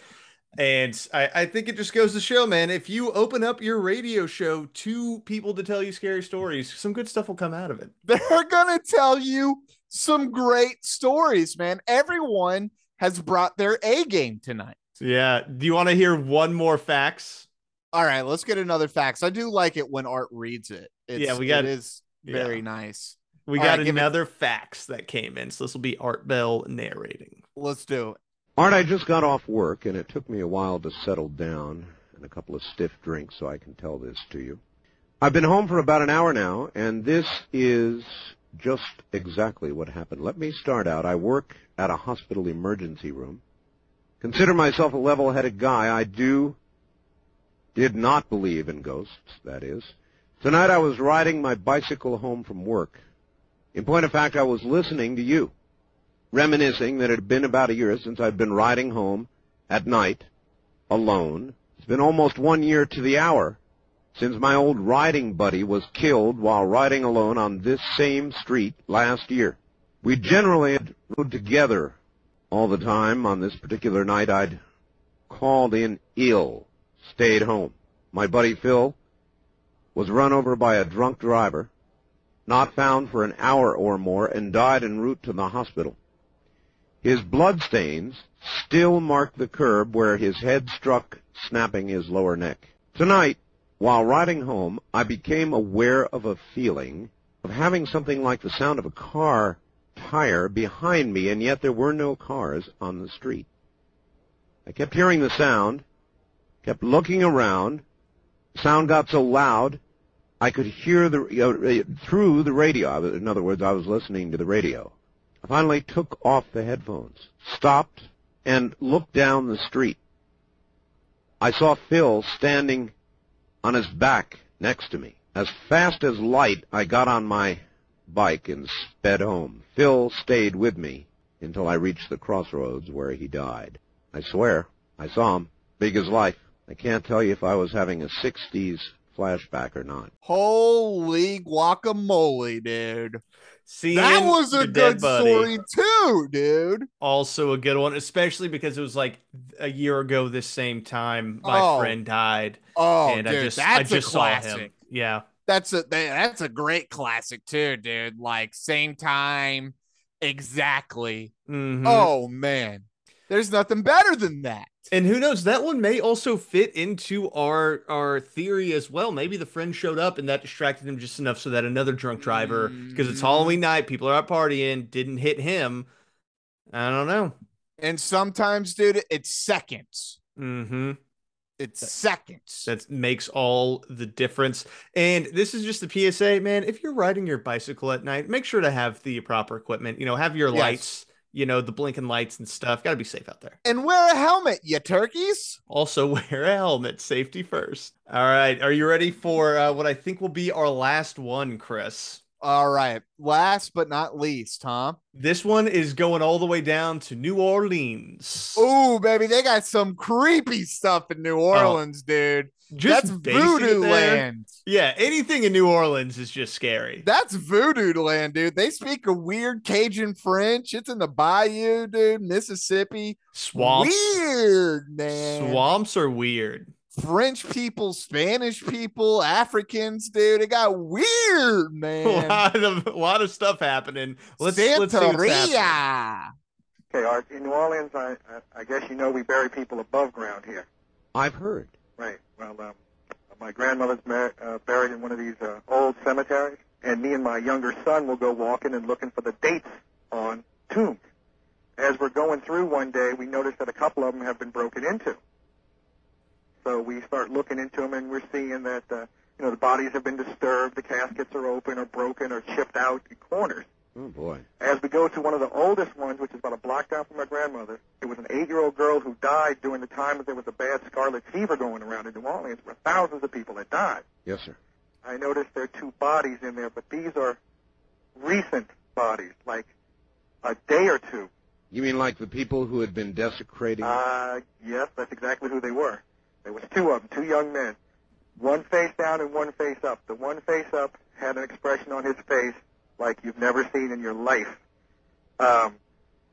And I, I think it just goes to show, man, if you open up your radio show to people to tell you scary stories, some good stuff will come out of it. They're going to tell you some great stories, man. Everyone has brought their A game tonight. Yeah. Do you want to hear one more fax? All right, let's get another fax. I do like it when Art reads it. It's, Yeah, we got- it is very nice. We All got right, give it- another fax that came in. So this will be Art Bell narrating. Let's do it. Art, I just got off work, and it took me a while to settle down and a couple of stiff drinks so I can tell this to you. I've been home for about an hour now, and this is just exactly what happened. Let me start out. I work at a hospital emergency room. Consider myself a level-headed guy. I do, did not believe in ghosts, that is. Tonight I was riding my bicycle home from work. In point of fact, I was listening to you reminiscing that it had been about a year since I'd been riding home at night alone. It's been almost one year to the hour since my old riding buddy was killed while riding alone on this same street last year. We generally rode together all the time. On this particular night, I'd called in ill, stayed home. My buddy Phil was run over by a drunk driver, not found for an hour or more, and died en route to the hospital. His bloodstains still mark the curb where his head struck, snapping his lower neck. Tonight, while riding home, I became aware of a feeling of having something like the sound of a car tire behind me, and yet there were no cars on the street. I kept hearing the sound, kept looking around. The sound got so loud, I could hear the uh, through the radio. In other words, I was listening to the radio. I finally took off the headphones, stopped, and looked down the street. I saw Phil standing on his back next to me. As fast as light, I got on my bike and sped home. Phil stayed with me until I reached the crossroads where he died. I swear, I saw him, big as life. I can't tell you if I was having a 60s flashback or not. Holy guacamole, dude. See, that was a good story too, dude. Also a good one, especially because it was like a year ago this same time my Oh. friend died. Oh, and I dude, just that's I just a saw him. classic. Yeah. That's a that's a great classic too, dude. Like same time, exactly. Mhm. Oh man, there's nothing better than that. And who knows? That one may also fit into our our theory as well. Maybe the friend showed up and that distracted him just enough so that another drunk driver, because it's. Halloween night, people are out partying, didn't hit him. I don't know. And sometimes, dude, it's seconds. Mm-hmm. It's seconds. That makes all the difference. And this is just the PSA, man. If you're riding your bicycle at night, make sure to have the proper equipment. You know, have your Yes. lights, you know, the blinking lights and stuff. Got to be safe out there. And wear a helmet, you turkeys. Also, wear a helmet. Safety first. All right. Are you ready for uh, what I think will be our last one, Chris? All right. Last but not least, huh? This one is going all the way down to New Orleans. Oh, baby, they got some creepy stuff in New oh. Orleans, dude. Just That's voodoo land. Yeah, anything in New Orleans is just scary. That's voodoo land, dude. They speak a weird Cajun French. It's in the bayou, dude, Mississippi. Swamps. Weird, man. Swamps are weird. French people, Spanish people, Africans, dude. It got weird, man. A lot of a lot of stuff happening. Let's, let's see what's happening. Santeria. Okay, Art, in New Orleans, I, I, I guess you know we bury people above ground here. I've heard. Right. Well, um, my grandmother's mar- uh, buried in one of these uh, old cemeteries, and me and my younger son will go walking and looking for the dates on tombs. As we're going through one day, we notice that a couple of them have been broken into. So we start looking into them, and we're seeing that uh, you know the bodies have been disturbed, the caskets are open or broken or chipped out in corners. Oh boy. As we go to one of the oldest ones, which is about a block down from my grandmother, it was an eight-year-old girl who died during the time that there was a bad scarlet fever going around in New Orleans, where thousands of people had died. Yes, sir. I noticed there are two bodies in there, but these are recent bodies, like a day or two. You mean like the people who had been desecrating? Uh, yes, that's exactly who they were. There was two of them, two young men, one face down and one face up. The one face up had an expression on his face like you've never seen in your life. Um,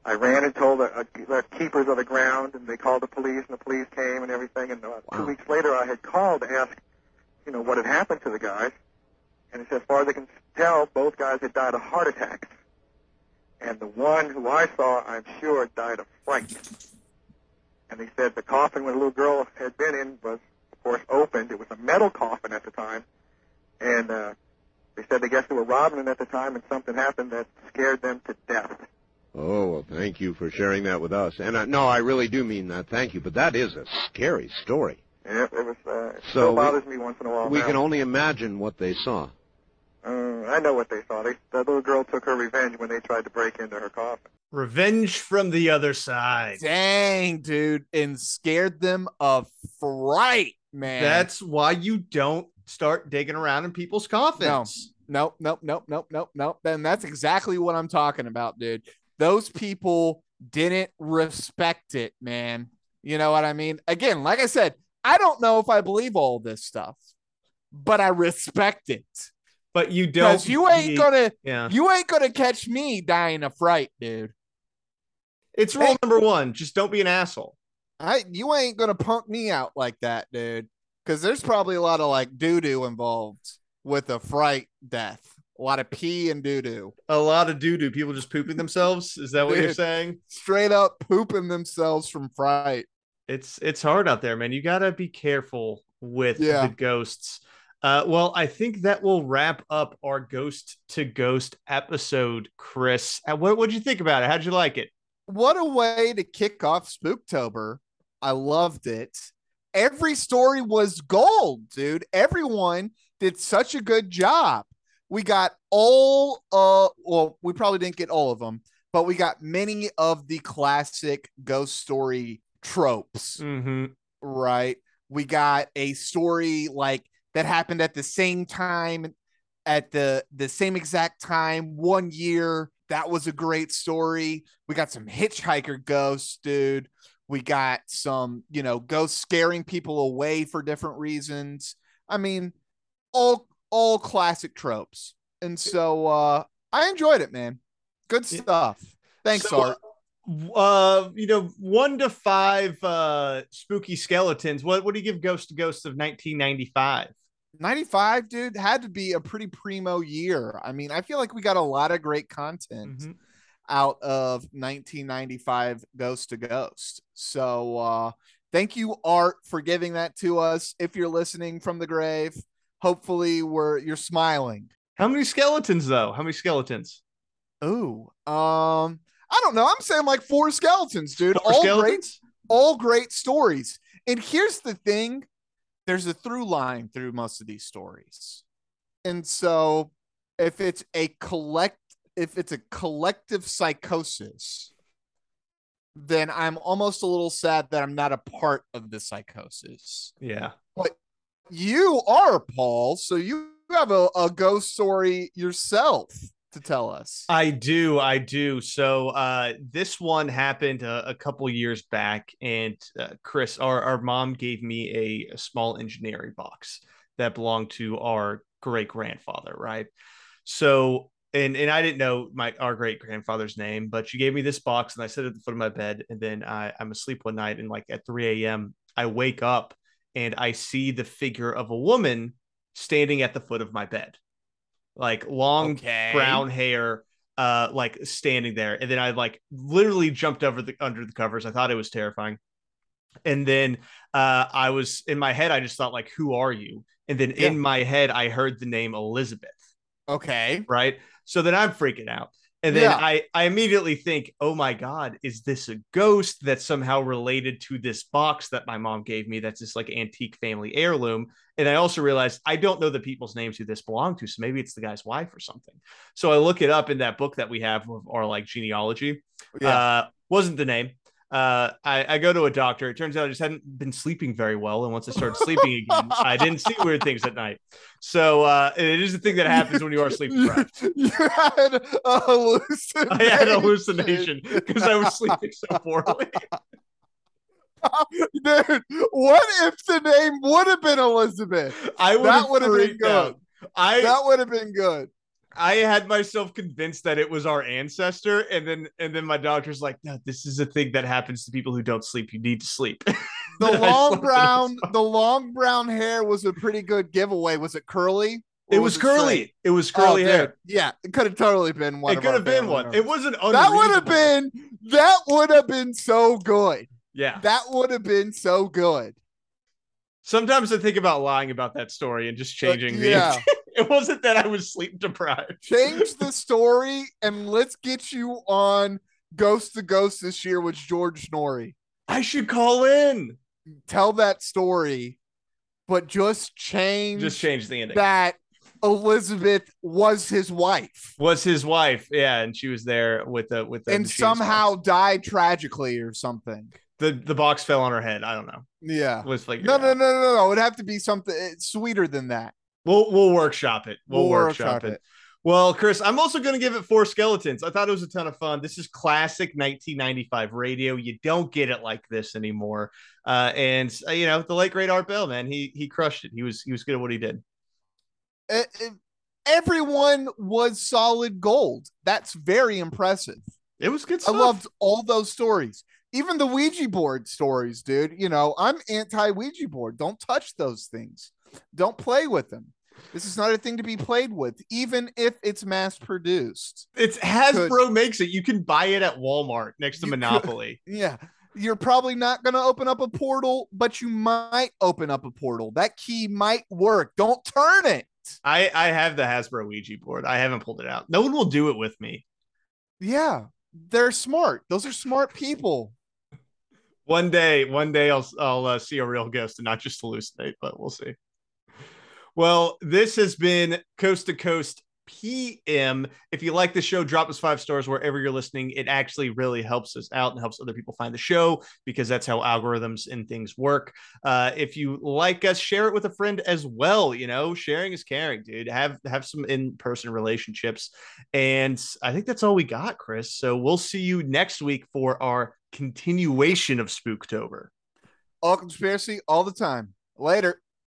I ran and told the, uh, the keepers of the ground, and they called the police, and the police came and everything. And uh, two weeks later, I had called to ask, you know, what had happened to the guys. And as far as I can tell, both guys had died of heart attacks. And the one who I saw, I'm sure, died of fright. And they said the coffin where the little girl had been in was, of course, opened. It was a metal coffin at the time. And uh, they said they guess they were robbing it at the time, and something happened that scared them to death. Oh, well, thank you for sharing that with us. And uh, no, I really do mean that. Thank you. But that is a scary story. Yeah, it was. Uh, it So still we- bothers me once in a while. we now. can only imagine what they saw. Uh, I know what they saw. They, that little girl took her revenge when they tried to break into her coffin. Revenge from the other side. Dang, dude. And scared them of fright, man. That's why you don't start digging around in people's coffins. Nope, nope, nope, nope, nope, nope. Then that's exactly what I'm talking about, dude. Those people didn't respect it, man. You know what I mean? Again, like I said, I don't know if I believe all this stuff, but I respect it. But you don't. Because you ain't gonna Yeah. you ain't gonna catch me dying of fright, dude. It's rule number one. Just don't be an asshole. I you ain't gonna punk me out like that, dude. Because there's probably a lot of like doo doo involved with a fright death. A lot of pee and doo doo. A lot of doo doo. People just pooping themselves. Is that what you're saying? Straight up pooping themselves from fright. It's it's hard out there, man. You gotta be careful with Yeah. the ghosts. Uh, well, I think that will wrap up our ghost to ghost episode, Chris. Uh, what what'd you think about it? How'd you like it? What a way to kick off Spooktober. I loved it. Every story was gold, dude. Everyone did such a good job. We got all uh well, we probably didn't get all of them, but we got many of the classic ghost story tropes. Mm-hmm. right? We got a story like that happened at the same time, at the the same exact time, one year. That was a great story. We got some hitchhiker ghosts, dude. We got some, you know, ghosts scaring people away for different reasons. I mean, all all classic tropes. And so uh I enjoyed it, man. Good stuff. Thanks, So, Art. Uh, you know, one to five uh spooky skeletons. What what do you give Ghost to Ghost of 1995? 95, dude, had to be a pretty primo year. I mean, I feel like we got a lot of great content Mhm. out of 1995 Ghost to Ghost. So, uh, thank you, Art, for giving that to us. If you're listening from the grave, hopefully we're you're smiling. How many skeletons though? How many skeletons? Ooh, um, I don't know. I'm saying like four skeletons, dude. Four all great, all great stories. And here's the thing: there's a through line through most of these stories, and so if it's a collect, if it's a collective psychosis, then I'm almost a little sad that I'm not a part of the psychosis. Yeah. But you are Paul, so you have a, a ghost story yourself to tell us. I do, I do. So uh, this one happened a, a couple years back, and uh, Chris, our, our mom gave me a, a small engineering box that belonged to our great grandfather, right? So and and I didn't know my our great grandfather's name, but she gave me this box, and I sit at the foot of my bed, and then I, I'm asleep one night, and like at 3 a.m. I wake up and I see the figure of a woman standing at the foot of my bed, like long Okay. brown hair, uh, like standing there, and then I like literally jumped over the under the covers. I thought it was terrifying, and then uh, I was in my head. I just thought like, "Who are you?" And then Yeah. in my head, I heard the name Elizabeth Okay. right? So then I'm freaking out. And then Yeah. I, I immediately think, oh my God, is this a ghost that's somehow related to this box that my mom gave me that's this like antique family heirloom? And I also realized I don't know the people's names who this belonged to. So maybe it's the guy's wife or something. So I look it up in that book that we have of our like genealogy. Yeah. Uh, wasn't the name. Uh, I, I go to a doctor. It turns out I just hadn't been sleeping very well. And once I started sleeping again, I didn't see weird things at night. So uh, it is a thing that happens when you are sleep deprived. you had a hallucination. I had a hallucination because I was sleeping so poorly. Dude, what if the name would have been Elizabeth? I would That have would have been freaked out. good. I That would have been good. I had myself convinced that it was our ancestor, and then and then my doctor's like, "No, this is a thing that happens to people who don't sleep. You need to sleep." The long brown, the long brown hair was a pretty good giveaway. Was it curly? It was straight? curly. It was curly Oh, hair. dude. Yeah, it could have totally been one. It could have been one. It wasn't. That would have been. That would have been so good. Yeah. That would have been so good. Sometimes I think about lying about that story and just changing the. Uh, yeah. it wasn't that I was sleep deprived. Change the story and let's get you on Ghost to Ghost this year with George Noory. I should call in. Tell that story, but just change Just change the ending. that Elizabeth was his wife was his wife. Yeah, and she was there with the with the and somehow box. died tragically or something. the the box fell on her head. I don't know. Yeah. Let's figure No, no, no, no, no. It would have to be something eh, sweeter than that. We'll we'll workshop it. We'll, We'll workshop, it. it. Well, Chris, I'm also going to give it four skeletons. I thought it was a ton of fun. This is classic 1995 radio. You don't get it like this anymore. Uh, and uh, you know, the late great Art Bell, man, he he crushed it. He was he was good at what he did. Everyone was solid gold. That's very impressive. It was good I loved all those stories. Even the Ouija board stories, dude. You know, I'm anti Ouija board. Don't touch those things. Don't play with them. This is not a thing to be played with, even if it's mass produced. It's Hasbro makes it. You can buy it at Walmart next to You could- Monopoly. Yeah. You're probably not going to open up a portal, but you might open up a portal. That key might work. Don't turn it. I I have the Hasbro Ouija board. I haven't pulled it out. No one will do it with me. Yeah. They're smart. Those are smart people. One day, one day I'll I'll uh, see a real ghost and not just hallucinate, but we'll see. Well, this has been Coast to Coast PM. If you like the show, drop us five stars wherever you're listening. It actually really helps us out and helps other people find the show because that's how algorithms and things work. Uh, if you like us, share it with a friend as well. You know, sharing is caring, dude. Have have some in person relationships, and I think that's all we got, Chris. So we'll see you next week for our continuation of Spooktober. All conspiracy all the time. Later.